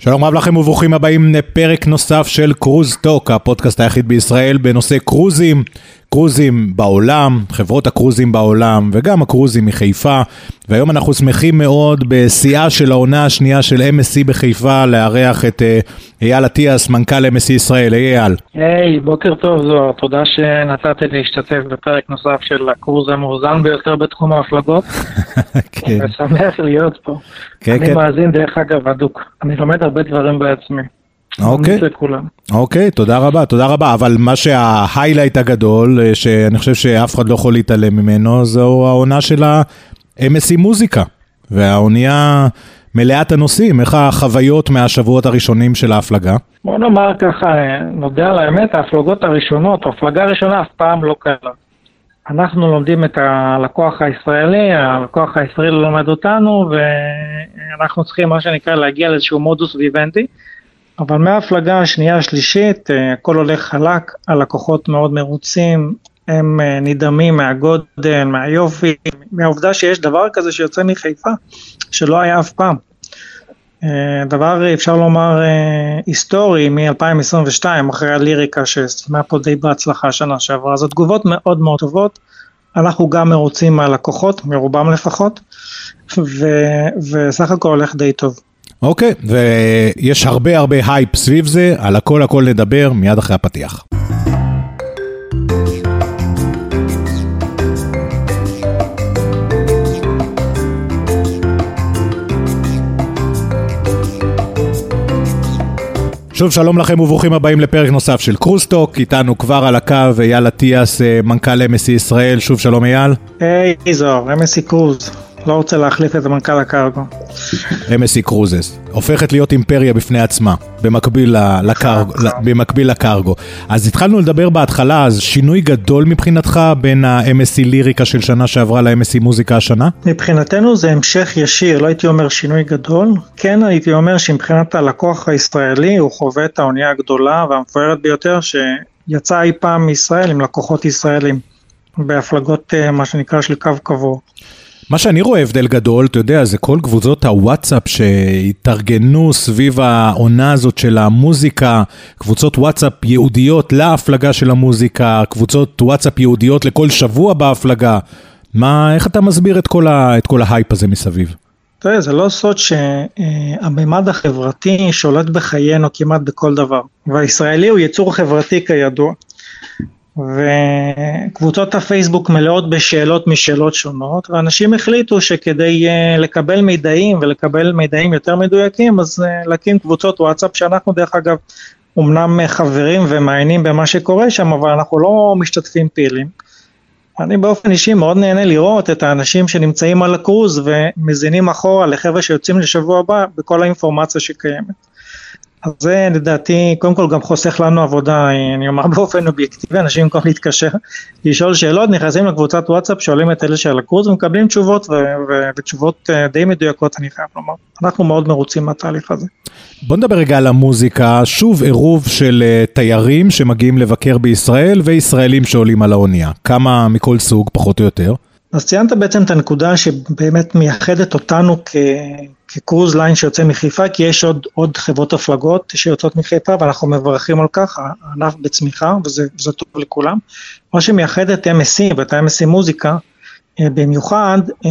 שלום רב לכם וברוכים הבאים לפרק נוסף של קרוז טוק, הפודקאסט היחיד בישראל בנושא קרוזים, קרוזים בעולם, חברות הקרוזים בעולם וגם הקרוזים מחיפה. והיום אנחנו שמחים מאוד בשיאה של העונה השנייה של MSC בחיפה לארח את אה, אייל אטיאס, מנכ"ל MSC ישראל. היי אייל. היי, בוקר טוב זוהר, תודה שנתת לי להשתתף בפרק נוסף של הקרוז המאוזן ביותר בתחום ההפלגות. כן, ושמח להיות פה. כן, אני כן. מאזין דרך אגב הדוק, אני לומד הרבה דברים בעצמי. אוקיי. ממליץ לכולם. אוקיי, תודה רבה, תודה רבה. אבל מה שההיילייט הגדול, אה, שאני חושב שאף אחד לא יכול להתעלם ממנו, זו העונה של ה-MSC מוזיקה. והאונייה מלאת הנושאים, איך החוויות מהשבועות הראשונים של ההפלגה? בוא נאמר ככה, נודה על האמת, ההפלגות הראשונות, ההפלגה הראשונה אף פעם לא קלה. אנחנו לומדים את הלקוח הישראלי, הלקוח הישראלי לומד אותנו, ואנחנו צריכים מה שנקרא להגיע לאיזשהו מודוס ויבנטי. אבל מההפלגה השנייה השלישית, אה, הכל הולך חלק, הלקוחות מאוד מרוצים, הם אה, נדהמים מהגודל, מהיופי, מהעובדה שיש דבר כזה שיוצא מחיפה, שלא היה אף פעם. אה, דבר אפשר לומר היסטורי מ-2022 אחרי הליריקה שסיימה פה די בהצלחה שנה שעברה, אז התגובות מאוד מאוד טובות, אנחנו גם מרוצים מהלקוחות, מרובם לפחות, ו- וסך הכל הולך די טוב. אוקיי, ויש הרבה הרבה הייפ סביב זה, על הכל הכל נדבר מיד אחרי הפתיח. שוב שלום לכם וברוכים הבאים לפרק נוסף של קרוסטוק, איתנו כבר על הקו אייל אטיאס, אה, מנכ"ל MSC ישראל, שוב שלום אייל. היי זוהר, MSC קרוז, לא רוצה להחליף את מנכ"ל הקרגו. MSC קרוזס, הופכת להיות אימפריה בפני עצמה, במקביל, לקרג, במקביל לקרגו. אז התחלנו לדבר בהתחלה, אז שינוי גדול מבחינתך בין ה-MSC ליריקה של שנה שעברה ל-MSC מוזיקה השנה? מבחינתנו זה המשך ישיר, לא הייתי אומר שינוי גדול, כן הייתי אומר שמבחינת הלקוח הישראלי הוא חווה את האונייה הגדולה והמפוארת ביותר שיצאה אי פעם מישראל עם לקוחות ישראלים בהפלגות אה, מה שנקרא של קו קבוע. מה שאני רואה הבדל גדול, אתה יודע, זה כל קבוצות הוואטסאפ שהתארגנו סביב העונה הזאת של המוזיקה, קבוצות וואטסאפ ייעודיות להפלגה של המוזיקה, קבוצות וואטסאפ ייעודיות לכל שבוע בהפלגה. מה, איך אתה מסביר את כל, ה, את כל ההייפ הזה מסביב? תראה, זה לא סוד שהמימד החברתי שולט בחיינו כמעט בכל דבר, והישראלי הוא יצור חברתי כידוע. וקבוצות הפייסבוק מלאות בשאלות משאלות שונות, ואנשים החליטו שכדי uh, לקבל מידעים ולקבל מידעים יותר מדויקים, אז uh, להקים קבוצות וואטסאפ, שאנחנו דרך אגב אומנם אה, חברים ומעיינים במה שקורה שם, אבל אנחנו לא משתתפים פעילים. אני באופן אישי מאוד נהנה לראות את האנשים שנמצאים על הקרוז ומזינים אחורה לחבר'ה שיוצאים לשבוע הבא בכל האינפורמציה שקיימת. אז זה לדעתי קודם כל גם חוסך לנו עבודה, אני אומר באופן אובייקטיבי, אנשים במקום להתקשר, לשאול שאלות, נכנסים לקבוצת וואטסאפ, שואלים את אלה שעל הקורס ומקבלים תשובות ותשובות אה, די מדויקות אני חייב לומר. אנחנו מאוד מרוצים מהתהליך הזה. בוא נדבר רגע על המוזיקה, שוב עירוב של אה, תיירים שמגיעים לבקר בישראל וישראלים שעולים על האונייה. כמה מכל סוג, פחות או יותר? אז ציינת בעצם את הנקודה שבאמת מייחדת אותנו כ- כקרוז ליין שיוצא מחיפה, כי יש עוד, עוד חברות הפלגות שיוצאות מחיפה ואנחנו מברכים על כך, הענף בצמיחה וזה, טוב לכולם. מה שמייחד את MSC ואת ה-MSC מוזיקה, אה, במיוחד, אה,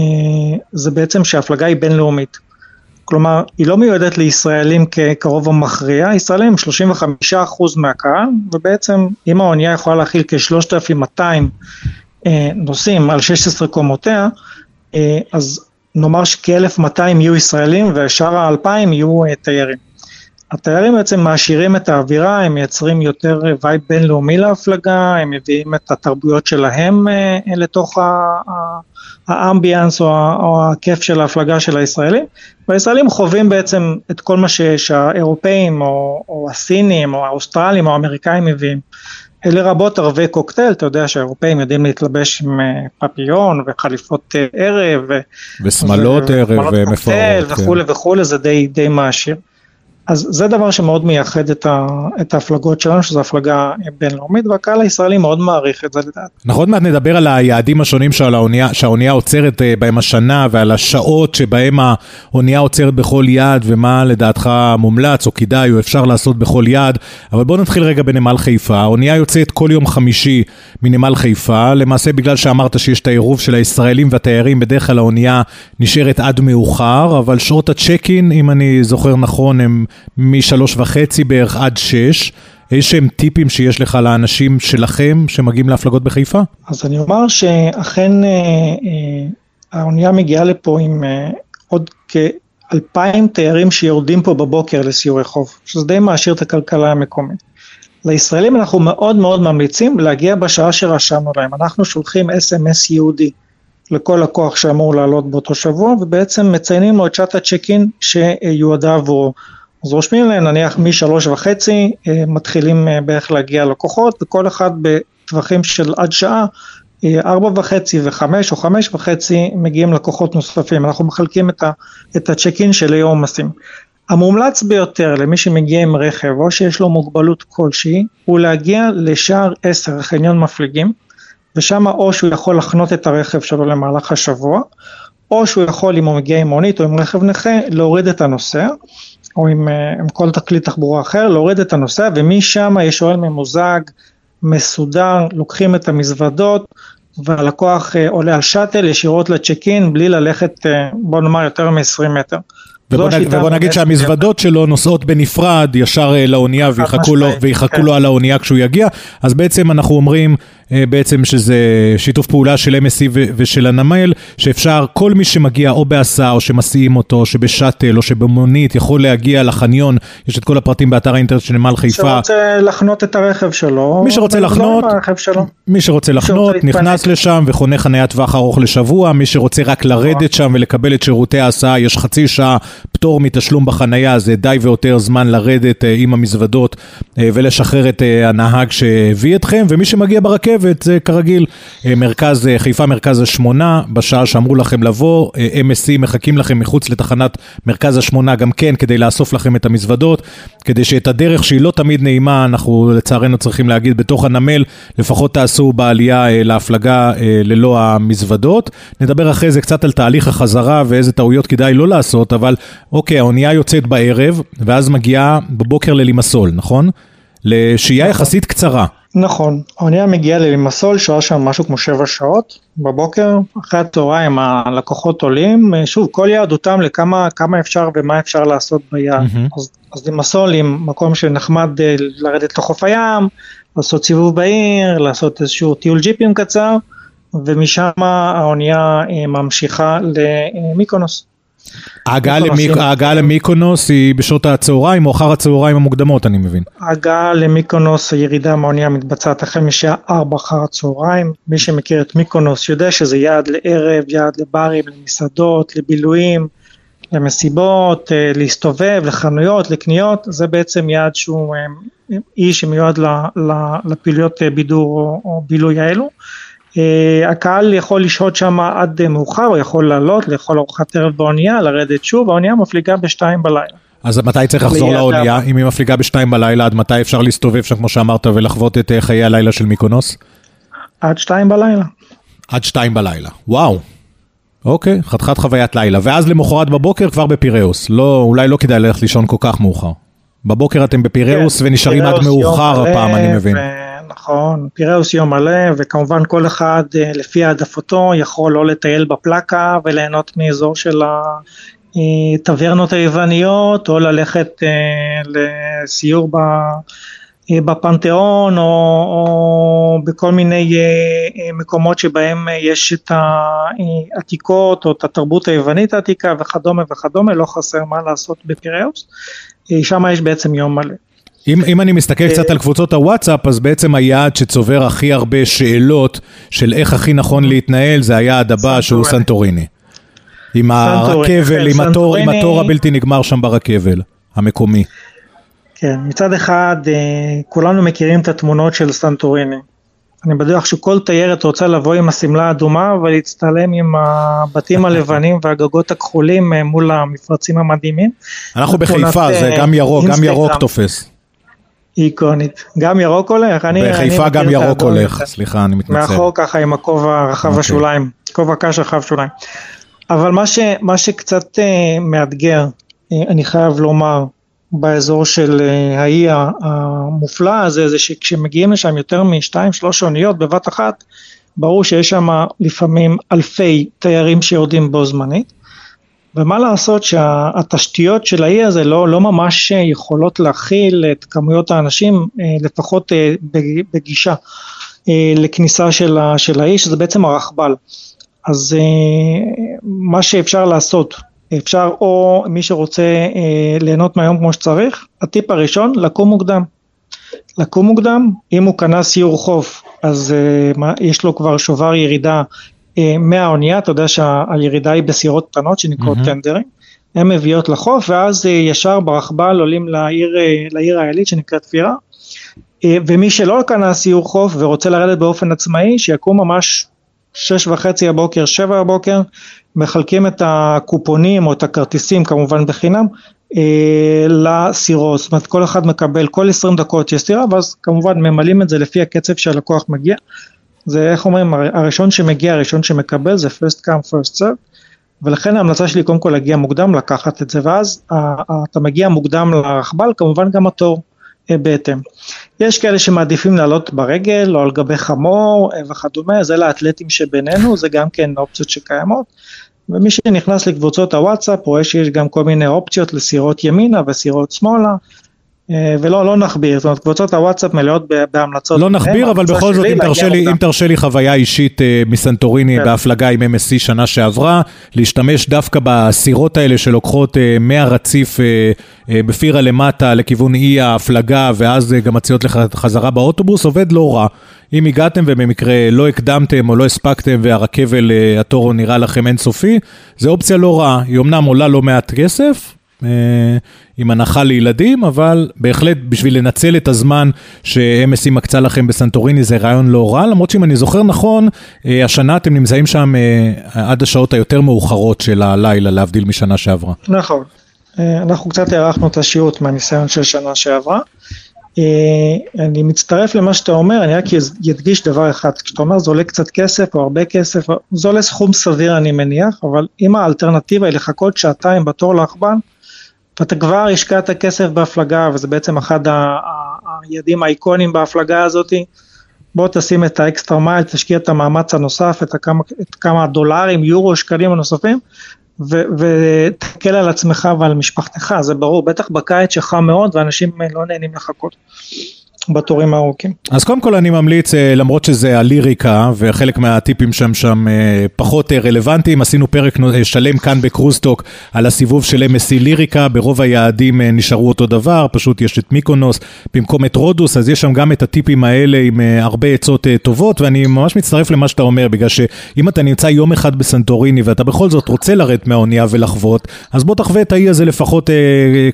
זה בעצם שההפלגה היא בינלאומית. כלומר, היא לא מיועדת לישראלים כקרוב המכריע, ישראלים הם 35% מהקהל, ובעצם אם האונייה יכולה להכיל כ-3,200 אה, נוסעים על 16 קומותיה, אז נאמר שכ-1200 יהיו ישראלים ושאר ה-2000 יהיו אה, תיירים. התיירים בעצם מעשירים את האווירה, הם מייצרים יותר וייב בינלאומי להפלגה, הם מביאים את התרבויות שלהם לתוך ה ambiance או, או הכיף של ההפלגה של הישראלים, והישראלים חווים בעצם את כל מה שהאירופאים או, או הסינים או האוסטרלים או האמריקאים מביאים. לרבות ערבי קוקטייל, אתה יודע שהאירופאים יודעים להתלבש עם פפיון וחליפות ערב. ושמלות ערב ומפוארות. וכולי וכולי, זה די, די מעשיר. אז זה דבר שמאוד מייחד את, ה, את ההפלגות שלנו, שזו הפלגה בינלאומית, והקהל הישראלי מאוד מעריך את זה לדעת. אנחנו עוד מעט נדבר על היעדים השונים שהאונייה, שהאונייה עוצרת אה, בהם השנה, ועל השעות שבהם האונייה עוצרת בכל יעד, ומה לדעתך מומלץ או כדאי או אפשר לעשות בכל יעד. אבל בואו נתחיל רגע בנמל חיפה. האונייה יוצאת כל יום חמישי מנמל חיפה, למעשה בגלל שאמרת שיש את העירוב של הישראלים והתיירים, בדרך כלל האונייה נשארת עד מאוחר, אבל שעות הצ'ק אין, אם אני זוכר נכון, הם... משלוש וחצי בערך עד שש. איזה טיפים שיש לך לאנשים שלכם שמגיעים להפלגות בחיפה? אז אני אומר שאכן אה, אה, האונייה מגיעה לפה עם אה, עוד כאלפיים תיירים שיורדים פה בבוקר לסיורי חוב, שזה די מעשיר את הכלכלה המקומית. לישראלים אנחנו מאוד מאוד ממליצים להגיע בשעה שרשמנו להם, אנחנו שולחים אס.אם.אס ייעודי לכל לקוח שאמור לעלות באותו שבוע, ובעצם מציינים לו את שעת הצ'ק אין שיועדה עבורו. אז רושמים להם נניח משלוש וחצי, אה, מתחילים אה, בערך להגיע לקוחות, וכל אחד בטווחים של עד שעה, אה, ארבע וחצי וחמש או חמש וחצי מגיעים לקוחות נוספים, אנחנו מחלקים את, ה, את הצ'ק אין של היום עומסים. המומלץ ביותר למי שמגיע עם רכב או שיש לו מוגבלות כלשהי, הוא להגיע לשער עשר, חניון מפליגים, ושם או שהוא יכול לחנות את הרכב שלו למהלך השבוע, או שהוא יכול, אם הוא מגיע עם מונית או עם רכב נכה, להוריד את הנוסע, או עם, אה, עם כל תקליט תחבורה אחר, להוריד את הנוסע, ומשם יש אוהל ממוזג, מסודר, לוקחים את המזוודות, והלקוח אה, עולה על שאטל ישירות לצ'ק אין, בלי ללכת, אה, בוא נאמר, יותר מ-20 מטר. ובוא, נ, ובוא נגיד שהמזוודות שלו נוסעות בנפרד ישר לאונייה ויחכו, לו, ויחכו כן. לו על האונייה כשהוא יגיע, אז בעצם אנחנו אומרים בעצם שזה שיתוף פעולה של MSC ושל הנמל, שאפשר, כל מי שמגיע או בהסעה או שמסיעים אותו, או שבשאטל או שבמונית, יכול להגיע לחניון, יש את כל הפרטים באתר האינטרנט של נמל חיפה. מי שרוצה לחנות את הרכב שלו. מי שרוצה לחנות, מי שרוצה לחנות, נכנס לשם וחונה חניית טווח ארוך לשבוע, מי שרוצה רק לרדת שם ולקבל את שירותי ההסעה, יש חצי שעה פטור מתשלום בחנייה, זה די ויותר זמן לרדת אה, עם המזוודות אה, ולשחרר את הנהג שהביא אתכם, ומי שמגיע ברכבת, הרכבת זה כרגיל, אה, מרכז, אה, חיפה מרכז השמונה, בשעה שאמרו לכם לבוא, אה, MSC מחכים לכם מחוץ לתחנת מרכז השמונה גם כן, כדי לאסוף לכם את המזוודות, כדי שאת הדרך שהיא לא תמיד נעימה, אנחנו לצערנו צריכים להגיד, בתוך הנמל, לפחות תעשו בעלייה להפלגה ללא המזוודות. נדבר אחרי זה קצת על תהליך החזרה ואיזה טעויות כדאי לא לעשות, אבל אוקיי, האונייה יוצאת בערב, ואז מגיעה בבוקר ללימסול, נכון? לשהייה יחסית קצרה. נכון, האונייה מגיעה ללימסול, שואה שם משהו כמו שבע שעות בבוקר, אחרי הצהריים הלקוחות עולים, שוב, כל יעד אותם לכמה אפשר ומה אפשר לעשות ביעד. Mm-hmm. אז, אז לימסול עם מקום שנחמד אה, לרדת לחוף הים, לעשות סיבוב בעיר, לעשות איזשהו טיול ג'יפים קצר, ומשם האונייה אה, ממשיכה למיקונוס. ההגעה למיקונוס היא בשעות הצהריים או אחר הצהריים המוקדמות, אני מבין. ההגעה למיקונוס, הירידה מהאונייה מתבצעת החל משעה 4 אחר הצהריים. מי שמכיר את מיקונוס יודע שזה יעד לערב, יעד לברים, למסעדות, לבילויים, למסיבות, אה, להסתובב, לחנויות, לקניות, זה בעצם יעד שהוא אה, אי שמיועד לפעילויות אה, בידור או בילוי האלו. Uh, הקהל יכול לשהות שם עד uh, מאוחר, הוא יכול לעלות, לאכול ארוחת ערב באונייה, לרדת שוב, האונייה מפליגה בשתיים בלילה. אז מתי צריך לחזור לאונייה? אם היא מפליגה בשתיים בלילה, עד מתי אפשר להסתובב שם, כמו שאמרת, ולחוות את uh, חיי הלילה של מיקונוס? עד שתיים בלילה. עד שתיים בלילה, וואו. אוקיי, חתיכת חוויית לילה. ואז למחרת בבוקר כבר בפיראוס. לא, אולי לא כדאי ללכת לישון כל כך מאוחר. בבוקר אתם בפיראוס כן, ונשארים עד מאוחר הפעם, אני מבין. ו... נכון, פיראוס יום מלא, וכמובן כל אחד אה, לפי העדפתו יכול או לטייל בפלקה וליהנות מאזור של הטברנות אה, היווניות, או ללכת אה, לסיור ב... בפנתיאון או, או בכל מיני מקומות שבהם יש את העתיקות או את התרבות היוונית העתיקה וכדומה וכדומה, לא חסר מה לעשות בפיראוס, שם יש בעצם יום מלא. אם, אם אני מסתכל קצת על קבוצות הוואטסאפ, אז בעצם היעד שצובר הכי הרבה שאלות של איך הכי נכון להתנהל, זה היעד הבא שהוא סנטוריני. עם הרכבל, עם התור, עם התור הבלתי נגמר שם ברכבל, המקומי. כן, מצד אחד, אה, כולנו מכירים את התמונות של סנטוריני. אני בטוח שכל תיירת רוצה לבוא עם השמלה האדומה ולהצטלם עם הבתים הלבנים והגגות הכחולים אה, מול המפרצים המדהימים. אנחנו בחיפה, זה גם ירוק, גם ירוק תופס. איקונית. גם ירוק הולך? אני, בחיפה אני גם ירוק הולך, סליחה, אני מתנצל. מאחור ככה עם הכובע רחב okay. אוקיי. השוליים, כובע קש רחב שוליים. אבל מה, ש, מה שקצת uh, מאתגר, uh, אני חייב לומר, באזור של uh, האי המופלא הזה, זה שכשמגיעים לשם יותר משתיים שלוש אוניות בבת אחת, ברור שיש שם לפעמים אלפי תיירים שיורדים בו זמנית. ומה לעשות שהתשתיות של האי הזה לא, לא ממש יכולות להכיל את כמויות האנשים, אה, לפחות אה, בגישה אה, לכניסה של, של האי, שזה בעצם הרכבל. אז מה שאפשר לעשות, אפשר או מי שרוצה ליהנות מהיום כמו שצריך, הטיפ הראשון, לקום מוקדם. לקום מוקדם, אם הוא קנה סיור חוף, אז יש לו כבר שובר ירידה אה, מהאונייה, אתה יודע שהירידה היא בסירות קטנות שנקראות mm-hmm. טנדרים, הן מביאות לחוף ואז אה, ישר ברכבל עולים לעיר, אה, לעיר העילית שנקראת פירה, ומי שלא קנה סיור חוף ורוצה לרדת באופן עצמאי, שיקום ממש שש וחצי הבוקר, שבע הבוקר, מחלקים את הקופונים או את הכרטיסים כמובן בחינם לסירות, זאת אומרת כל אחד מקבל כל עשרים דקות יש סירה ואז כמובן ממלאים את זה לפי הקצב שהלקוח מגיע, זה איך אומרים, הראשון שמגיע, הראשון שמקבל זה first come first serve, ולכן ההמלצה שלי קודם כל להגיע מוקדם, לקחת את זה, ואז אתה מגיע מוקדם לרכבל, כמובן גם התור אה, בהתאם. יש כאלה שמעדיפים לעלות ברגל או על גבי חמור אה, וכדומה, זה לאתלטים שבינינו, זה גם כן אופציות שקיימות. ומי שנכנס לקבוצות הוואטסאפ רואה שיש גם כל מיני אופציות לסירות ימינה וסירות שמאלה, ולא לא נכביר, זאת אומרת קבוצות הוואטסאפ מלאות בהמלצות. לא נכביר, אבל בכל זאת אם תרשה, לי, אם תרשה לי חוויה אישית אה, מסנטוריני כן. בהפלגה עם MSC שנה שעברה, להשתמש דווקא בסירות האלה שלוקחות אה, מהרציף בפירה למטה לכיוון אי ההפלגה, ואז גם מציעות לך חזרה באוטובוס, עובד לא רע. אם הגעתם ובמקרה לא הקדמתם או לא הספקתם והרכבל, התור נראה לכם אינסופי, זה אופציה לא רעה. היא אמנם עולה לא מעט כסף, אה, עם הנחה לילדים, אבל בהחלט בשביל לנצל את הזמן ש-MSC מקצה לכם בסנטוריני זה רעיון לא רע, למרות שאם אני זוכר נכון, אה, השנה אתם נמצאים שם אה, עד השעות היותר מאוחרות של הלילה, להבדיל משנה שעברה. נכון, אנחנו קצת הארכנו את השיעוט מהניסיון של שנה שעברה. אני מצטרף למה שאתה אומר, אני רק אדגיש דבר אחד, כשאתה אומר זה עולה קצת כסף או הרבה כסף, זה עולה סכום סביר אני מניח, אבל אם האלטרנטיבה היא לחכות שעתיים בתור לעכבן, ואתה כבר השקעת כסף בהפלגה וזה בעצם אחד היעדים האיקונים בהפלגה הזאתי, בוא תשים את האקסטרה מייל, תשקיע את המאמץ הנוסף, את הכמה, את כמה דולרים, יורו, שקלים הנוספים, ותקל על עצמך ועל משפחתך, זה ברור, בטח בקיץ שחם מאוד ואנשים לא נהנים לחכות. בתורים הארוכים. אז קודם כל אני ממליץ, אה, למרות שזה הליריקה וחלק מהטיפים שם שם אה, פחות אה, רלוונטיים, עשינו פרק שלם כאן בקרוסטוק על הסיבוב של MSC ליריקה, ברוב היעדים נשארו אותו דבר, פשוט יש את מיקונוס במקום את רודוס, אז יש שם גם את הטיפים האלה עם הרבה עצות טובות, ואני ממש מצטרף למה שאתה אומר, בגלל שאם אתה נמצא יום אחד בסנטוריני ואתה בכל זאת רוצה לרדת מהאונייה ולחוות, אז בוא תחווה את האי הזה לפחות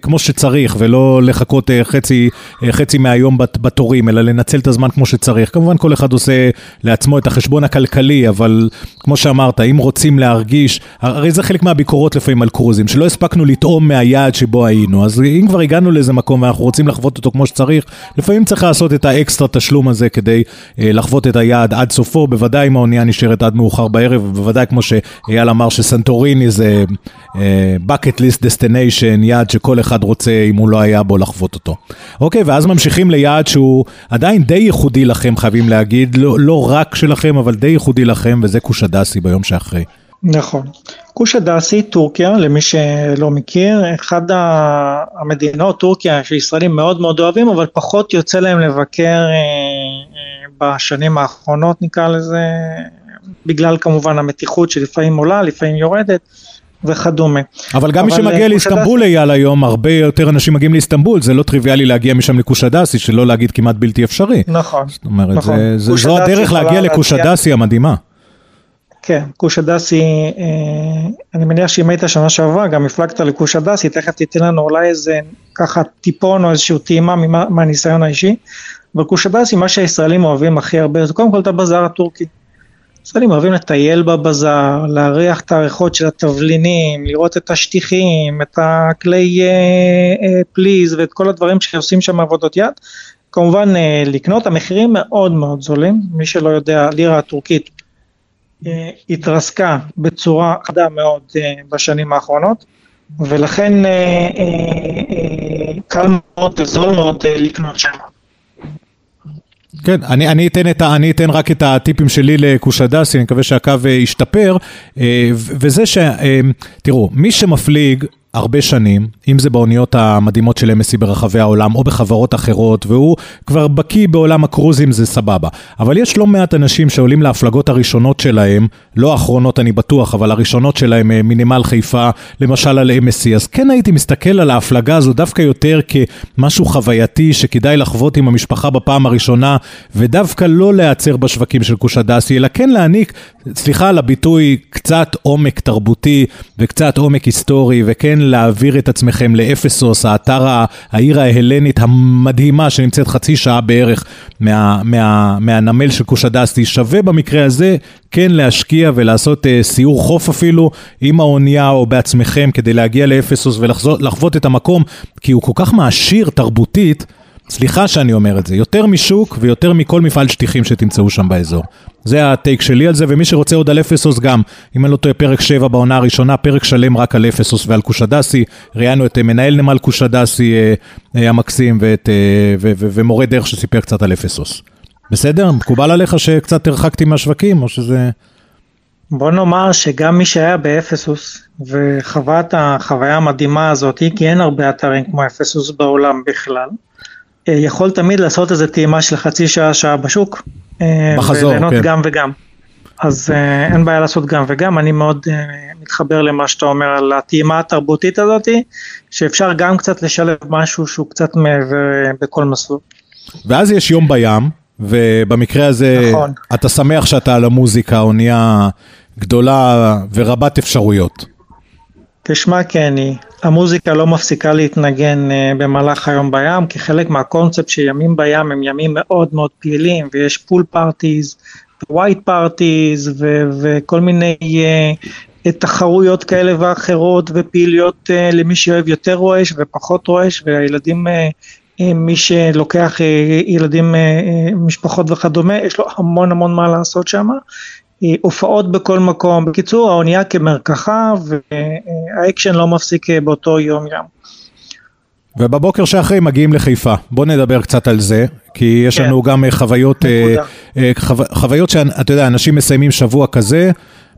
כמו שצריך, ולא לחכות חצי, חצי מהיום בתורים, אלא לנצל את הזמן כמו שצריך. כמובן כל אחד עושה לעצמו את החשבון הכלכלי, אבל כמו שאמרת, אם רוצים להרגיש, הרי זה חלק מהביקורות לפעמים על קרוזים, שלא הספקנו לטעום מהיעד שבו היינו, אז אם כבר הגענו לאיזה מקום ואנחנו רוצים לחוות אותו כמו שצריך, לפעמים צריך לעשות את האקסטרה תשלום הזה כדי אה, לחוות את היעד עד סופו, בוודאי אם האונייה נשארת עד מאוחר בערב, ובוודאי כמו שאייל אמר שסנטוריני זה bucket list destination, יעד שכל אחד רוצה, אם הוא לא היה בו, לחוות אותו. אוקיי, ואז ממשיכים ליעד שהוא עדיין די ייחודי לכם, חייבים להגיד, לא, לא רק שלכם, אבל די ייחודי לכם, וזה כוש הדסי ביום שאחרי. נכון. כוש הדסי, טורקיה, למי שלא מכיר, אחד המדינות, טורקיה, שישראלים מאוד מאוד אוהבים, אבל פחות יוצא להם לבקר אה, אה, בשנים האחרונות, נקרא לזה, בגלל כמובן המתיחות שלפעמים עולה, לפעמים יורדת. וכדומה. אבל גם מי שמגיע אה, לאיסטנבול אייל היום, הרבה יותר אנשים מגיעים לאיסטנבול, זה לא טריוויאלי להגיע משם לקושדסי, שלא להגיד כמעט בלתי אפשרי. נכון, זאת אומרת, נכון. זה, זו הדרך להגיע לקושדסי המדהימה. כן, קושדסי, אה, אני מניח שאם היית שנה שעברה, גם הפלגת לקושדסי, תכף תיתן לנו אולי איזה ככה טיפון או איזושהי טעימה מהניסיון האישי. אבל קושדסי, מה שהישראלים אוהבים הכי הרבה, זה קודם כל את הבזאר הטורקי. ישראלים אוהבים לטייל בבזאר, להריח את הריחות של התבלינים, לראות את השטיחים, את הכלי פליז ואת כל הדברים שעושים שם עבודות יד. כמובן לקנות, המחירים מאוד מאוד זולים, מי שלא יודע, לירה הטורקית התרסקה בצורה חדה מאוד בשנים האחרונות. ולכן אה, אה, אה, קל מאוד וזול מאוד לקנות שם. כן, אני, אני, אתן את, אני אתן רק את הטיפים שלי לקושדסי, אני מקווה שהקו ישתפר, וזה ש... תראו, מי שמפליג הרבה שנים, אם זה באוניות המדהימות של MSC ברחבי העולם או בחברות אחרות, והוא כבר בקיא בעולם הקרוזים, זה סבבה. אבל יש לא מעט אנשים שעולים להפלגות הראשונות שלהם, לא האחרונות אני בטוח, אבל הראשונות שלהם אה, מנמל חיפה, למשל על MSC, אז כן הייתי מסתכל על ההפלגה הזו דווקא יותר כמשהו חווייתי שכדאי לחוות עם המשפחה בפעם הראשונה, ודווקא לא להיעצר בשווקים של קושדסי, אלא כן להעניק, סליחה על הביטוי, קצת עומק תרבותי וקצת עומק היסטורי, וכן להעביר את עצמכם לאפסוס, האתר העיר ההלנית המדהימה שנמצאת חצי שעה בערך מה, מה, מהנמל של קושדסטי, שווה במקרה הזה כן להשקיע ולעשות uh, סיור חוף אפילו עם האונייה או בעצמכם כדי להגיע לאפסוס ולחוות את המקום, כי הוא כל כך מעשיר תרבותית. סליחה שאני אומר את זה, יותר משוק ויותר מכל מפעל שטיחים שתמצאו שם באזור. זה הטייק שלי על זה, ומי שרוצה עוד על אפסוס גם, אם אני לא טועה, פרק 7 בעונה הראשונה, פרק שלם רק על אפסוס ועל קושדסי. ראיינו את אה, מנהל נמל קושדסי אה, אה, המקסים ואת, ו, ו, ומורה דרך שסיפר קצת על אפסוס. בסדר? מקובל עליך שקצת הרחקתי מהשווקים, או שזה... בוא נאמר שגם מי שהיה באפסוס וחווה את החוויה המדהימה הזאת, כי אין הרבה אתרים כמו אפסוס בעולם בכלל, יכול תמיד לעשות איזה טעימה של חצי שעה, שעה בשוק. בחזור, וליהנות כן. גם וגם. אז uh, אין בעיה לעשות גם וגם, אני מאוד מתחבר למה שאתה אומר על הטעימה התרבותית הזאת, שאפשר גם קצת לשלב משהו שהוא קצת מעבר בכל מסלול. ואז יש יום בים, ובמקרה הזה נכון. אתה שמח שאתה על המוזיקה, אונייה גדולה ורבת אפשרויות. כן היא, המוזיקה לא מפסיקה להתנגן אה, במהלך היום בים, כי חלק מהקונספט שימים בים הם ימים מאוד מאוד פעילים, ויש pool parties, white parties, וכל מיני אה, תחרויות כאלה ואחרות, ופעילויות אה, למי שאוהב יותר רועש ופחות רועש, והילדים, אה, מי שלוקח ילדים, משפחות וכדומה, יש לו המון המון מה לעשות שם. הופעות בכל מקום, בקיצור האונייה כמרקחה והאקשן לא מפסיק באותו יום ים. ובבוקר שאחרי מגיעים לחיפה, בוא נדבר קצת על זה, כי יש כן. לנו גם חוויות, חו... חוויות שאתה יודע, אנשים מסיימים שבוע כזה,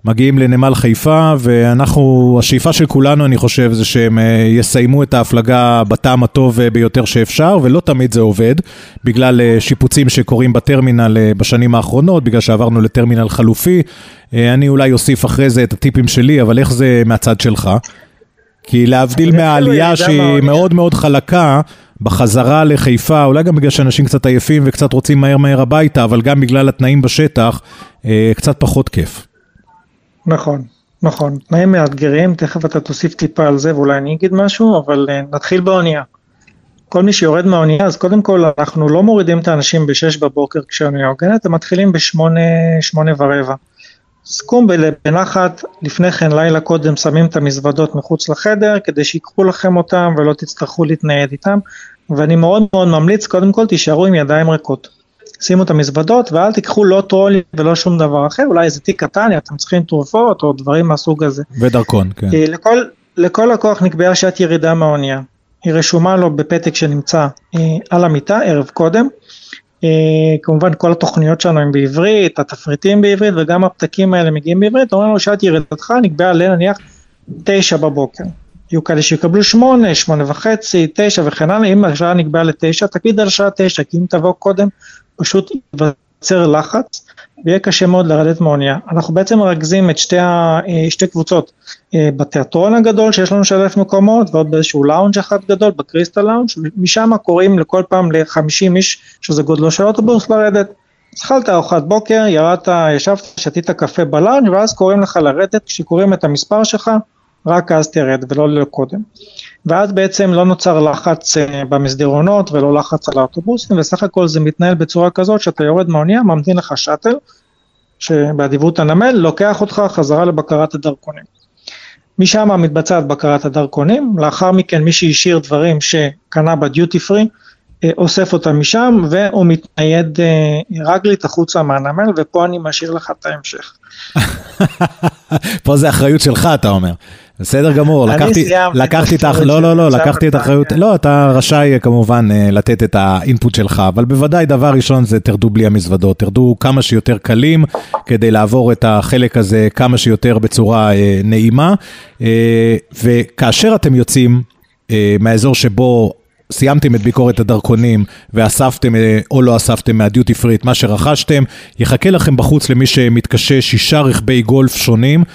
מגיעים לנמל חיפה, ואנחנו, השאיפה של כולנו, אני חושב, זה שהם אה, יסיימו את ההפלגה בטעם הטוב אה, ביותר שאפשר, ולא תמיד זה עובד, בגלל אה, שיפוצים שקורים בטרמינל בשנים האחרונות, בגלל שעברנו לטרמינל חלופי. אני אולי אוסיף אחרי זה את הטיפים שלי, אבל איך זה מהצד שלך? כי להבדיל מהעלייה שהיא מאוד מאוד חלקה, בחזרה לחיפה, אולי גם בגלל שאנשים קצת עייפים וקצת רוצים מהר מהר הביתה, אבל גם בגלל התנאים בשטח, קצת פחות כיף. נכון, נכון, תנאים מאתגרים, תכף אתה תוסיף טיפה על זה ואולי אני אגיד משהו, אבל uh, נתחיל באונייה. כל מי שיורד מהאונייה, אז קודם כל אנחנו לא מורידים את האנשים ב-6 בבוקר כשהאונייה הוגנת, הם מתחילים ב-8, 8 ורבע. קום בנחת, לפני כן לילה קודם שמים את המזוודות מחוץ לחדר כדי שיקחו לכם אותם ולא תצטרכו להתנייד איתם, ואני מאוד מאוד ממליץ, קודם כל תישארו עם ידיים ריקות. שימו את המזוודות ואל תיקחו לא טרולים ולא שום דבר אחר, אולי איזה תיק קטן, אתם צריכים תרופות או דברים מהסוג הזה. ודרכון, כן. לכל, לכל לקוח נקבעה שעת ירידה מהאונייה, היא רשומה לו בפתק שנמצא אה, על המיטה ערב קודם, אה, כמובן כל התוכניות שלנו הם בעברית, התפריטים בעברית וגם הפתקים האלה מגיעים בעברית, אומרים לו שעת ירידתך נקבעה לנניח תשע בבוקר. יהיו כאלה שיקבלו שמונה, שמונה וחצי, תשע וכן הלאה, אם השעה נקבעה לתשע, תקפיד על שעה תשע, כי אם תבוא קודם, פשוט ייווצר לחץ, ויהיה קשה מאוד לרדת מהאונייה. אנחנו בעצם מרכזים את שתי, אה, שתי קבוצות, אה, בתיאטרון הגדול שיש לנו של אלף מקומות, ועוד באיזשהו לאונג' אחד גדול, בקריסטל לאונג', משם קוראים לכל פעם ל-50 איש, שזה גודלו של אוטובוס, לרדת. אכלת ארוחת בוקר, ירדת, ישבת, שתית קפה בלאנג' ואז קוראים לך לרדת, כשקוראים את המספר שלך, רק אז תרד ולא לקודם. ואז בעצם לא נוצר לחץ במסדרונות ולא לחץ על האוטובוסים, וסך הכל זה מתנהל בצורה כזאת שאתה יורד מהאונייה, ממתין לך שאטל, שבאדיבות הנמל, לוקח אותך חזרה לבקרת הדרכונים. משם מתבצעת בקרת הדרכונים, לאחר מכן מי שהשאיר דברים שקנה בדיוטי פרי, אה, אוסף אותם משם והוא מתנייד אה, רגלית החוצה מהנמל ופה אני משאיר לך את ההמשך. פה זה אחריות שלך אתה אומר. בסדר גמור, לקחתי, לקחתי את האחריות, לא, לא, לא, לקחתי את האחריות, לא, אתה רשאי כמובן אה, לתת את האינפוט שלך, אבל בוודאי דבר ראשון זה תרדו בלי המזוודות, תרדו כמה שיותר קלים כדי לעבור את החלק הזה כמה שיותר בצורה נעימה, וכאשר אתם יוצאים מהאזור שבו סיימתם את ביקורת הדרכונים ואספתם אה, או לא אספתם מהדיוטי פרי את מה שרכשתם, יחכה לכם בחוץ למי שמתקשה שישה רכבי גולף שונים, אה,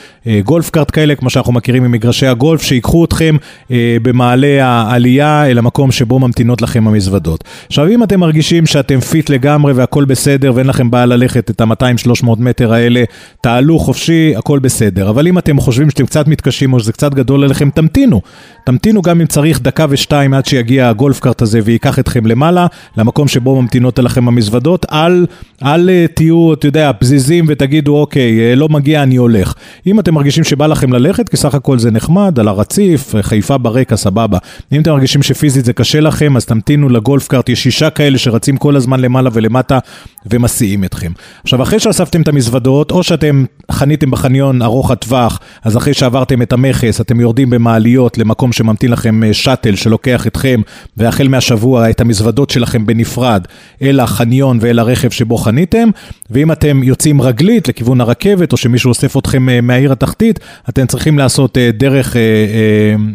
golf cart כאלה כמו שאנחנו מכירים ממגרשי הגולף, שיקחו אתכם אה, במעלה העלייה אל המקום שבו ממתינות לכם המזוודות. עכשיו אם אתם מרגישים שאתם fit לגמרי והכל בסדר ואין לכם בעיה ללכת את ה-200-300 מטר האלה, תעלו חופשי, הכל בסדר. אבל אם אתם חושבים שאתם קצת מתקשים או שזה קצת גדול עליכם, תמתינו. תמתינו גם אם צריך דקה ושתיים עד שיגיע ה golf cart הזה וייקח אתכם למעלה, למקום שבו ממתינות אליכם המזוודות, אל, אל אה, תהיו, אתה יודע, פזיזים ותגידו, אוקיי, אה, לא מגיע, אני הולך. אם אתם מרגישים שבא לכם ללכת, כי סך הכל זה נחמד, על הרציף, חיפה ברקע, סבבה. אם אתם מרגישים שפיזית זה קשה לכם, אז תמתינו לגולפקארט, יש שישה כאלה שרצים כל הזמן למעלה ולמטה ומסיעים אתכם. עכשיו, אחרי שאספתם את המזוודות, או שאתם חניתם בחניון ארוך הטווח, אז אחרי שעברתם את המכס, אתם יורדים במעליות למקום שממתין לכם אה, שאטל שלוקח אתכם והחל מהשבוע את המזוודות שלכם בנפרד אל החניון ואל הרכב שבו חניתם, ואם אתם יוצאים רגלית לכיוון הרכבת, או שמישהו אוסף אתכם אה, מהעיר התחתית, אתם צריכים לעשות אה, דרך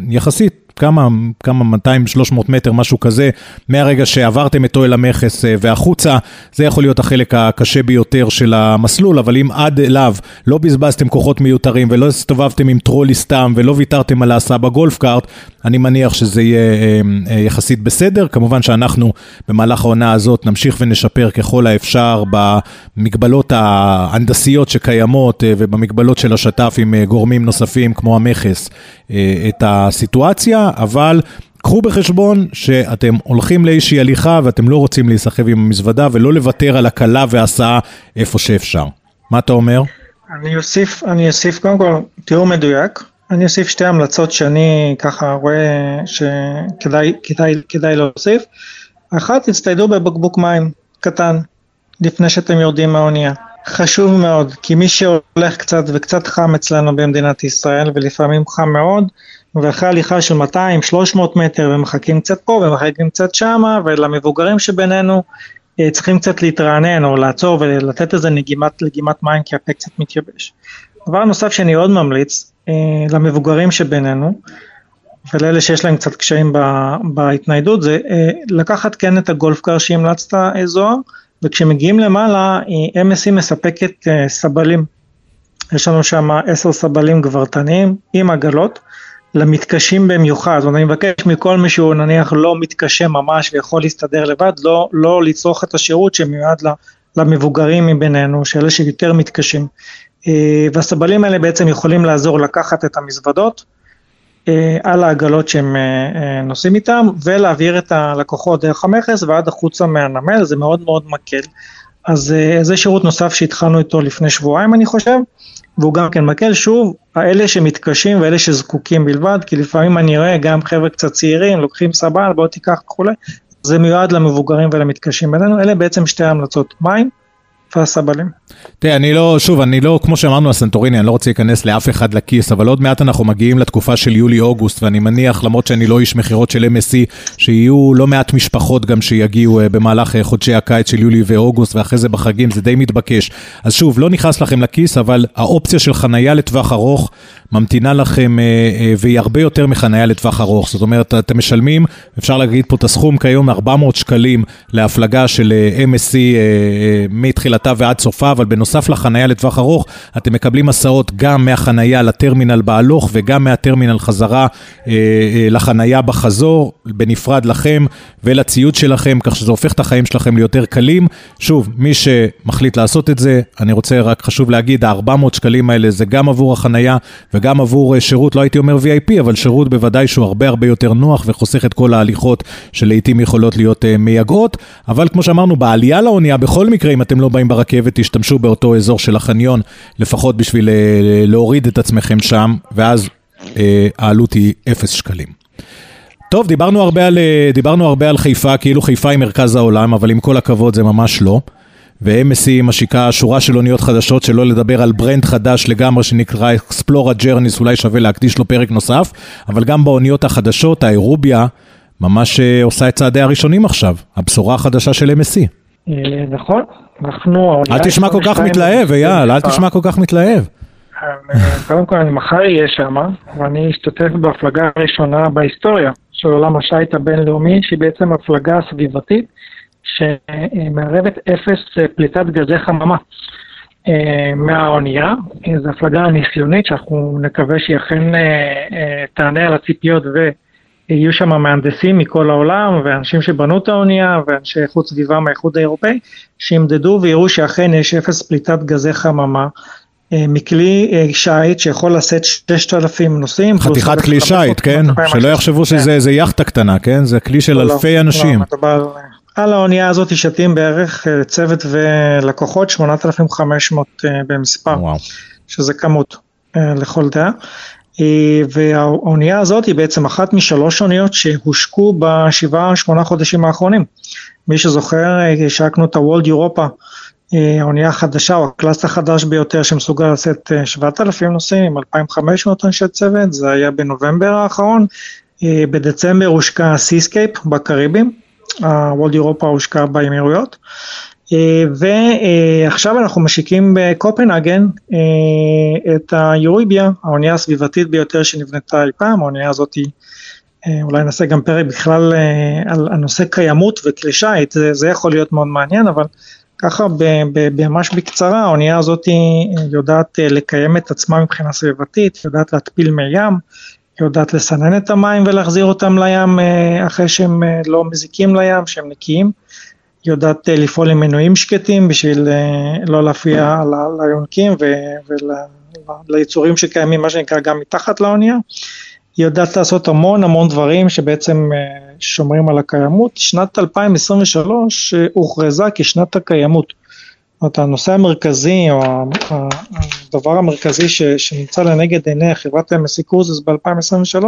יחסית כמה, כמה 200-300 מטר, משהו כזה, מהרגע שעברתם את אוהל המכס אה, והחוצה, זה יכול להיות החלק הקשה ביותר של המסלול, אבל אם עד אליו לא בזבזתם כוחות מיותרים ולא הסתובבתם עם טרולי סתם ולא ויתרתם על ההסעה בגולף קארט, אני מניח שזה יהיה אה, אה, יחסית בסדר. כמובן שאנחנו במהלך העונה הזאת נמשיך ונשפר ככל האפשר במגבלות ההנדסיות שקיימות ובמגבלות של השת"פ עם גורמים נוספים כמו המכס את הסיטואציה. אבל קחו בחשבון שאתם הולכים לאיזושהי הליכה ואתם לא רוצים להיסחב עם המזוודה ולא לוותר על הקלה והסעה איפה שאפשר. מה אתה אומר? אני אוסיף, אני אוסיף קודם כל תיאור מדויק. אני אוסיף שתי המלצות שאני ככה רואה שכדאי כדאי, כדאי להוסיף. אחת, תצטיידו בבקבוק מים קטן לפני שאתם יורדים מהאונייה. חשוב מאוד, כי מי שהולך קצת וקצת חם אצלנו במדינת ישראל, ולפעמים חם מאוד, ואחרי הליכה של 200-300 מטר ומחכים קצת פה ומחכים קצת שמה ולמבוגרים שבינינו אה, צריכים קצת להתרענן או לעצור ולתת איזה נגימת, לגימת מים כי הפה קצת מתייבש. דבר נוסף שאני עוד ממליץ למבוגרים שבינינו ולאלה שיש להם קצת קשיים בהתניידות זה אה, לקחת כן את הגולף קר שהמלצת זוהר וכשמגיעים למעלה MSC מספקת סבלים. יש לנו שם עשר סבלים גברתניים עם עגלות. למתקשים במיוחד, זאת אומרת אני מבקש מכל מי שהוא נניח לא מתקשה ממש ויכול להסתדר לבד, לא, לא לצרוך את השירות שמיועד למבוגרים מבינינו, שאלה שיותר מתקשים. אה, והסבלים האלה בעצם יכולים לעזור לקחת את המזוודות אה, על העגלות שהם אה, נוסעים איתם ולהעביר את הלקוחות דרך המכס ועד החוצה מהנמל, זה מאוד מאוד מקל. אז זה שירות נוסף שהתחלנו איתו לפני שבועיים אני חושב, והוא גם כן מקל, שוב, האלה שמתקשים ואלה שזקוקים בלבד, כי לפעמים אני רואה גם חבר'ה קצת צעירים, לוקחים סבל, בוא תיקח וכולי, זה מיועד למבוגרים ולמתקשים בינינו, אלה בעצם שתי המלצות, מים והסבלים. תראה, אני לא, שוב, אני לא, כמו שאמרנו הסנטוריני, אני לא רוצה להיכנס לאף אחד לכיס, אבל עוד מעט אנחנו מגיעים לתקופה של יולי-אוגוסט, ואני מניח, למרות שאני לא איש מכירות של MSC, שיהיו לא מעט משפחות גם שיגיעו uh, במהלך uh, חודשי הקיץ של יולי ואוגוסט, ואחרי זה בחגים, זה די מתבקש. אז שוב, לא נכנס לכם לכיס, אבל האופציה של חנייה לטווח ארוך ממתינה לכם, uh, uh, והיא הרבה יותר מחנייה לטווח ארוך. זאת אומרת, אתם משלמים, אפשר להגיד פה את הסכום כיום, 400 שקלים להפלגה של uh, MSC מתחילתה ועד סופה, אבל בנוסף לחנייה לטווח ארוך, אתם מקבלים הסעות גם מהחנייה לטרמינל בהלוך וגם מהטרמינל חזרה אה, אה, לחנייה בחזור, בנפרד לכם ולציוד שלכם, כך שזה הופך את החיים שלכם ליותר קלים. שוב, מי שמחליט לעשות את זה, אני רוצה רק חשוב להגיד, ה-400 שקלים האלה זה גם עבור החנייה וגם גם עבור שירות, לא הייתי אומר VIP, אבל שירות בוודאי שהוא הרבה הרבה יותר נוח וחוסך את כל ההליכות שלעיתים יכולות להיות מייגעות. אבל כמו שאמרנו, בעלייה לאונייה, בכל מקרה, אם אתם לא באים ברכבת, תשתמשו באותו אזור של החניון, לפחות בשביל להוריד את עצמכם שם, ואז העלות היא אפס שקלים. טוב, דיברנו הרבה, על, אה, דיברנו הרבה על חיפה, כאילו חיפה היא מרכז העולם, אבל עם כל הכבוד זה ממש לא. ו-MSC משיקה שורה של אוניות חדשות, שלא לדבר על ברנד חדש לגמרי שנקרא Explora Journeys, אולי שווה להקדיש לו פרק נוסף, אבל גם באוניות החדשות, האירוביה ממש אה, עושה את צעדי הראשונים עכשיו, הבשורה החדשה של MSC. אה, נכון, אנחנו... אל תשמע כל כך מתלהב, אייל, אל תשמע כל כך מתלהב. קודם כל אני מחר אהיה שם, ואני אשתתף בהפלגה הראשונה בהיסטוריה של עולם השיט הבינלאומי, שהיא בעצם הפלגה סביבתית שמערבת אפס פליטת גזי חממה אה, מהאונייה. זו הפלגה ניסיונית שאנחנו נקווה שהיא אכן אה, אה, תענה על הציפיות ויהיו שם מהנדסים מכל העולם ואנשים שבנו את האונייה ואנשי איכות סביבה מהאיחוד האירופאי, שימדדו ויראו שאכן יש אפס פליטת גזי חממה. מכלי שיט שיכול לשאת 6,000 נוסעים. חתיכת כלי שיט, כן? שלא יחשבו שזה איזה יאכטה קטנה, כן? זה כלי של לא, לא, אלפי אנשים. לא, על האונייה הזאת שתים בערך אה, צוות ולקוחות 8,500 במספר, שזה כמות לכל דעה. והאונייה הזאת היא בעצם אחת משלוש אוניות שהושקו בשבעה שמונה חודשים האחרונים. מי שזוכר, השקנו את הוולד אירופה אה, האונייה החדשה או הקלאס החדש ביותר שמסוגל לשאת 7,000 נוסעים עם 2,500 אנשי צוות, זה היה בנובמבר האחרון. אה, בדצמבר הושקה Seascape בקריביים, ה World Europa הושקה באמירויות. אה, ועכשיו אנחנו משיקים בקופנהגן את ה Euribia, האונייה הסביבתית ביותר שנבנתה אי פעם, האונייה הזאת היא, אולי נעשה גם פרק בכלל על הנושא קיימות וכלי שיט, זה, זה יכול להיות מאוד מעניין, אבל ככה ממש בקצרה, האונייה הזאת יודעת אה, לקיים את עצמה מבחינה סביבתית, יודעת להתפיל מי ים, יודעת לסנן את המים ולהחזיר אותם לים אה, אחרי שהם אה, לא מזיקים לים, שהם נקיים, יודעת לפעול עם מנועים שקטים בשביל לא להפריע ליונקים וליצורים שקיימים, מה שנקרא, גם מתחת לאונייה. היא יודעת לעשות המון המון דברים שבעצם אה, שומרים על הקיימות. שנת 2023 אה, הוכרזה כשנת הקיימות. אומרת, הנושא המרכזי או הדבר המרכזי ש, שנמצא לנגד עיני חברת MSC קרוזס ב-2023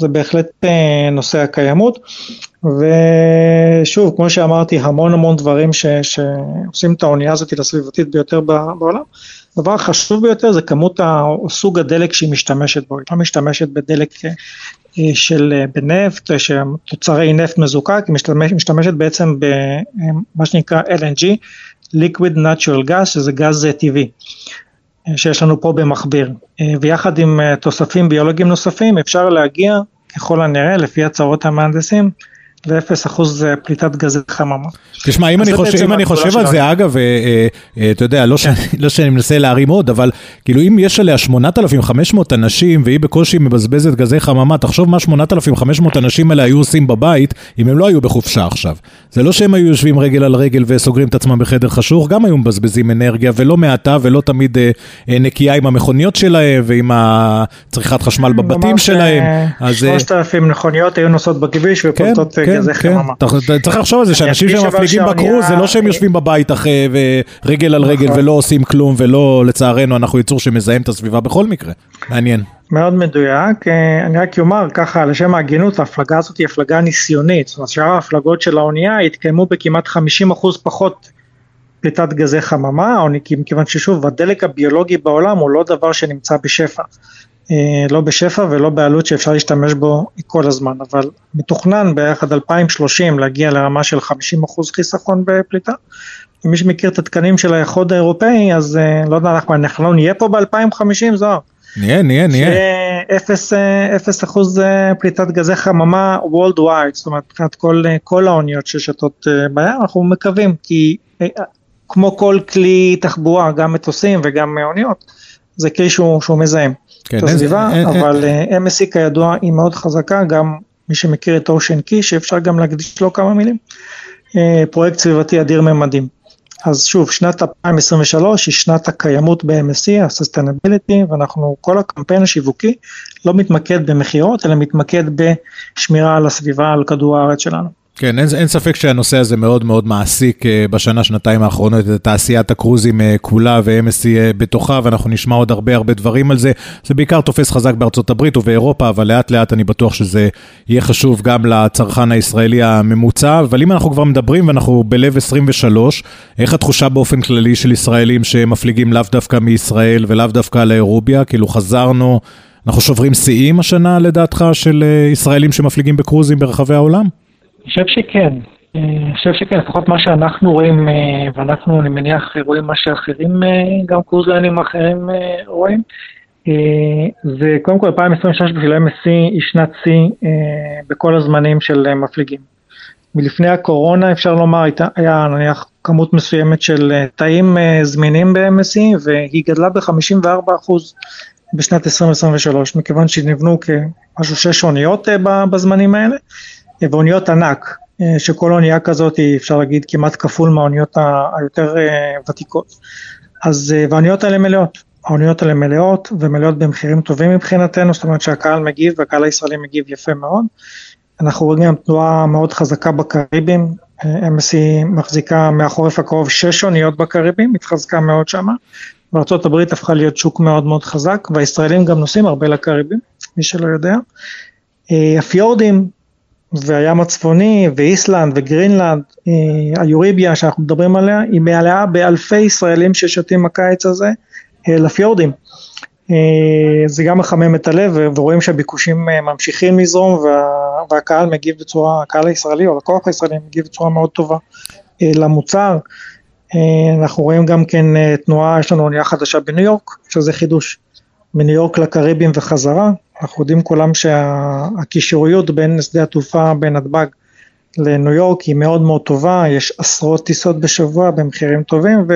זה בהחלט אה, נושא הקיימות. ושוב כמו שאמרתי המון המון דברים ש, שעושים את האונייה הזאת לסביבתית ביותר בעולם. הדבר החשוב ביותר זה כמות או סוג הדלק שהיא משתמשת בו, היא לא משתמשת בדלק אה, של אה, בנפט, תוצרי נפט מזוקק, היא משתמש, משתמשת בעצם במה שנקרא LNG, Liquid Natural Gas, שזה גז טבעי. שיש לנו פה במכביר, ויחד עם תוספים ביולוגיים נוספים אפשר להגיע ככל הנראה לפי הצהרות המהנדסים ואפס אחוז פליטת גזי חממה. תשמע, אם אני חושב, אם אני חושב על זה, אגב, אה, אה, אה, אתה יודע, לא שאני, לא שאני מנסה להרים עוד, אבל כאילו אם יש עליה 8,500 אנשים והיא בקושי מבזבזת גזי חממה, תחשוב מה 8,500 אנשים האלה היו עושים בבית אם הם לא היו בחופשה עכשיו. זה לא שהם היו יושבים רגל על רגל וסוגרים את עצמם בחדר חשוך, גם היו מבזבזים אנרגיה ולא מעטה ולא תמיד נקייה עם המכוניות שלהם ועם צריכת חשמל בבתים שלהם. 3,000 מכוניות היו נוסעות בכביש ופולטות כן, גזי כן, חממה. צריך לחשוב על זה שאנשים שמפליגים בקרוז זה לא שהם יושבים בבית אחרי רגל על רגל נכון. ולא עושים כלום ולא לצערנו אנחנו יצור שמזהם את הסביבה בכל מקרה. מעניין. מאוד מדויק, אה, אני רק אומר ככה לשם ההגינות ההפלגה הזאת היא הפלגה ניסיונית, זאת אומרת שאר ההפלגות של האונייה התקיימו בכמעט 50% פחות פליטת גזי חממה, מכיוון ששוב הדלק הביולוגי בעולם הוא לא דבר שנמצא בשפע. אה, לא בשפע ולא בעלות שאפשר להשתמש בו כל הזמן, אבל מתוכנן בערך עד 2030 להגיע לרמה של 50% חיסכון בפליטה. ומי שמכיר את התקנים של האיחוד האירופאי, אז אה, לא יודע, אנחנו, אנחנו נהיה פה ב-2050, זוהר. נהיה, נהיה, נהיה. אפס, אה, אפס אחוז פליטת גזי חממה worldwide, זאת אומרת, מבחינת כל, כל האוניות ששתות בים, אנחנו מקווים, כי כמו כל כלי תחבורה, גם מטוסים וגם אוניות, זה כלי שהוא, שהוא מזהם. כן, הסביבה, אין, אבל אין, אה, MSC כידוע היא מאוד חזקה, גם מי שמכיר את אושן קי, שאפשר גם להקדיש לו כמה מילים, אה, פרויקט סביבתי אדיר ממדים. אז שוב, שנת 2023 היא שנת הקיימות ב-MSC, ה-Sustainability, ואנחנו, כל הקמפיין השיווקי לא מתמקד במכירות, אלא מתמקד בשמירה על הסביבה, על כדור הארץ שלנו. כן, אין, אין ספק שהנושא הזה מאוד מאוד מעסיק אה, בשנה, שנתיים האחרונות את תעשיית הקרוזים אה, כולה ו-MSC אה, בתוכה, ואנחנו נשמע עוד הרבה הרבה דברים על זה. זה בעיקר תופס חזק בארצות הברית ובאירופה, אבל לאט לאט אני בטוח שזה יהיה חשוב גם לצרכן הישראלי הממוצע. אבל אם אנחנו כבר מדברים ואנחנו בלב 23, איך התחושה באופן כללי של ישראלים שמפליגים לאו דווקא מישראל ולאו דווקא לאירוביה? כאילו חזרנו, אנחנו שוברים שיאים השנה לדעתך של ישראלים שמפליגים בקרוזים ברחבי העולם? אני חושב שכן. אה, אני חושב שכן, לפחות מה שאנחנו רואים, אה, ואנחנו, אני מניח, רואים מה שאחרים, אה, גם קורסליינים אחרים רואים, זה קודם כל 2026 בשביל MSC היא שנת שיא בכל הזמנים של מפליגים. מלפני הקורונה אפשר לומר, היה נניח כמות מסוימת של תאים זמינים ב-MSC והיא גדלה ב-54% בשנת 2023, מכיוון שנבנו כמשהו שש אוניות בזמנים האלה. ואוניות ענק, אה, שכל אונייה כזאת היא אפשר להגיד כמעט כפול מהאוניות היותר אה, ותיקות. אז, אה, והאוניות האלה מלאות, האוניות האלה מלאות ומלאות במחירים טובים מבחינתנו, זאת אומרת שהקהל מגיב והקהל הישראלי מגיב יפה מאוד. אנחנו רואים גם תנועה מאוד חזקה בקריבים, MSC מחזיקה מהחורף הקרוב שש אוניות בקריבים, התחזקה מאוד שמה. וארה"ב הפכה להיות שוק מאוד מאוד חזק, והישראלים גם נוסעים הרבה לקריבים, מי שלא יודע. הפיורדים והים הצפוני ואיסלנד וגרינלנד, אה, היוריביה שאנחנו מדברים עליה, היא מעליה באלפי ישראלים ששותים הקיץ הזה אה, לפיורדים. אה, זה גם מחמם את הלב ורואים שהביקושים ממשיכים לזרום וה, והקהל מגיב בצורה, הקהל הישראלי או לקוח הישראלי מגיב בצורה מאוד טובה למוצר. אנחנו רואים גם כן תנועה, יש לנו אונייה חדשה בניו יורק, שזה חידוש, מניו יורק לקריבים וחזרה, אנחנו יודעים כולם שהקישוריות בין שדה התעופה בנתב"ג לניו יורק היא מאוד מאוד טובה, יש עשרות טיסות בשבוע במחירים טובים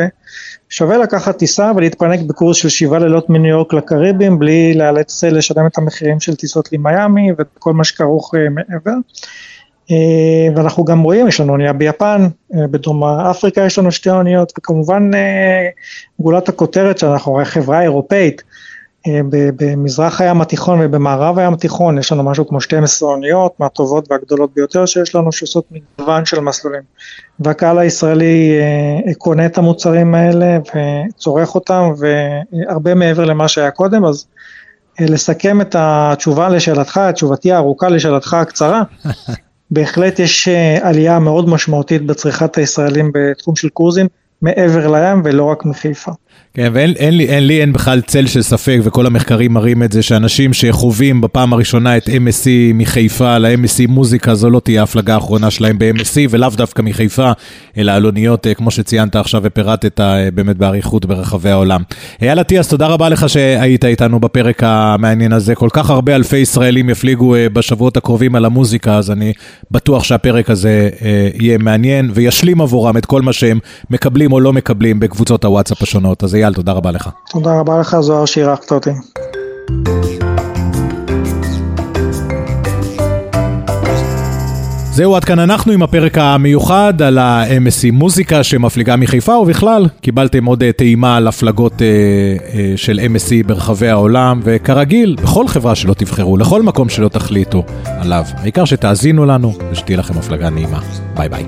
ושווה לקחת טיסה ולהתפנק בקורס של שבעה לילות מניו יורק לקריבים בלי לאלץ לשלם את המחירים של טיסות למיאמי וכל מה שכרוך אה, מעבר. אה, ואנחנו גם רואים, יש לנו אונייה ביפן, אה, בדרום אפריקה יש לנו שתי אוניות וכמובן גולת הכותרת שאנחנו חברה אירופאית אה, במזרח הים התיכון ובמערב הים התיכון יש לנו משהו כמו 12 אוניות מהטובות והגדולות ביותר שיש לנו שעושות מגוון של מסלולים והקהל הישראלי אה, קונה את המוצרים האלה וצורך אותם והרבה מעבר למה שהיה קודם אז אה, לסכם את התשובה לשאלתך, תשובתי הארוכה לשאלתך הקצרה בהחלט יש עלייה מאוד משמעותית בצריכת הישראלים בתחום של קרוזים מעבר לים ולא רק מחיפה. כן, ואין אין לי, אין לי, אין בכלל צל של ספק, וכל המחקרים מראים את זה, שאנשים שחווים בפעם הראשונה את MSC מחיפה ל-MSC מוזיקה, זו לא תהיה ההפלגה האחרונה שלהם ב-MSC, ולאו דווקא מחיפה, אלא על אוניות, אה, כמו שציינת עכשיו ופירטת אה, באמת באריכות ברחבי העולם. אייל אטיאס, תודה רבה לך שהיית איתנו בפרק המעניין הזה. כל כך הרבה אלפי ישראלים יפליגו אה, בשבועות הקרובים על המוזיקה, אז אני בטוח שהפרק הזה יהיה מעניין, וישלים עבורם את כל מה שהם מקבלים או לא מקבלים בקבוצות הוואטסאפ השונות. אז אייל, תודה רבה לך. תודה רבה לך, זוהר, שאירחת אותי. זהו, עד כאן אנחנו עם הפרק המיוחד על ה-MSC מוזיקה שמפליגה מחיפה, ובכלל, קיבלתם עוד אה, טעימה על הפלגות אה, אה, של MSC ברחבי העולם, וכרגיל, בכל חברה שלא תבחרו, לכל מקום שלא תחליטו עליו. העיקר שתאזינו לנו ושתהיה לכם הפלגה נעימה. ביי ביי.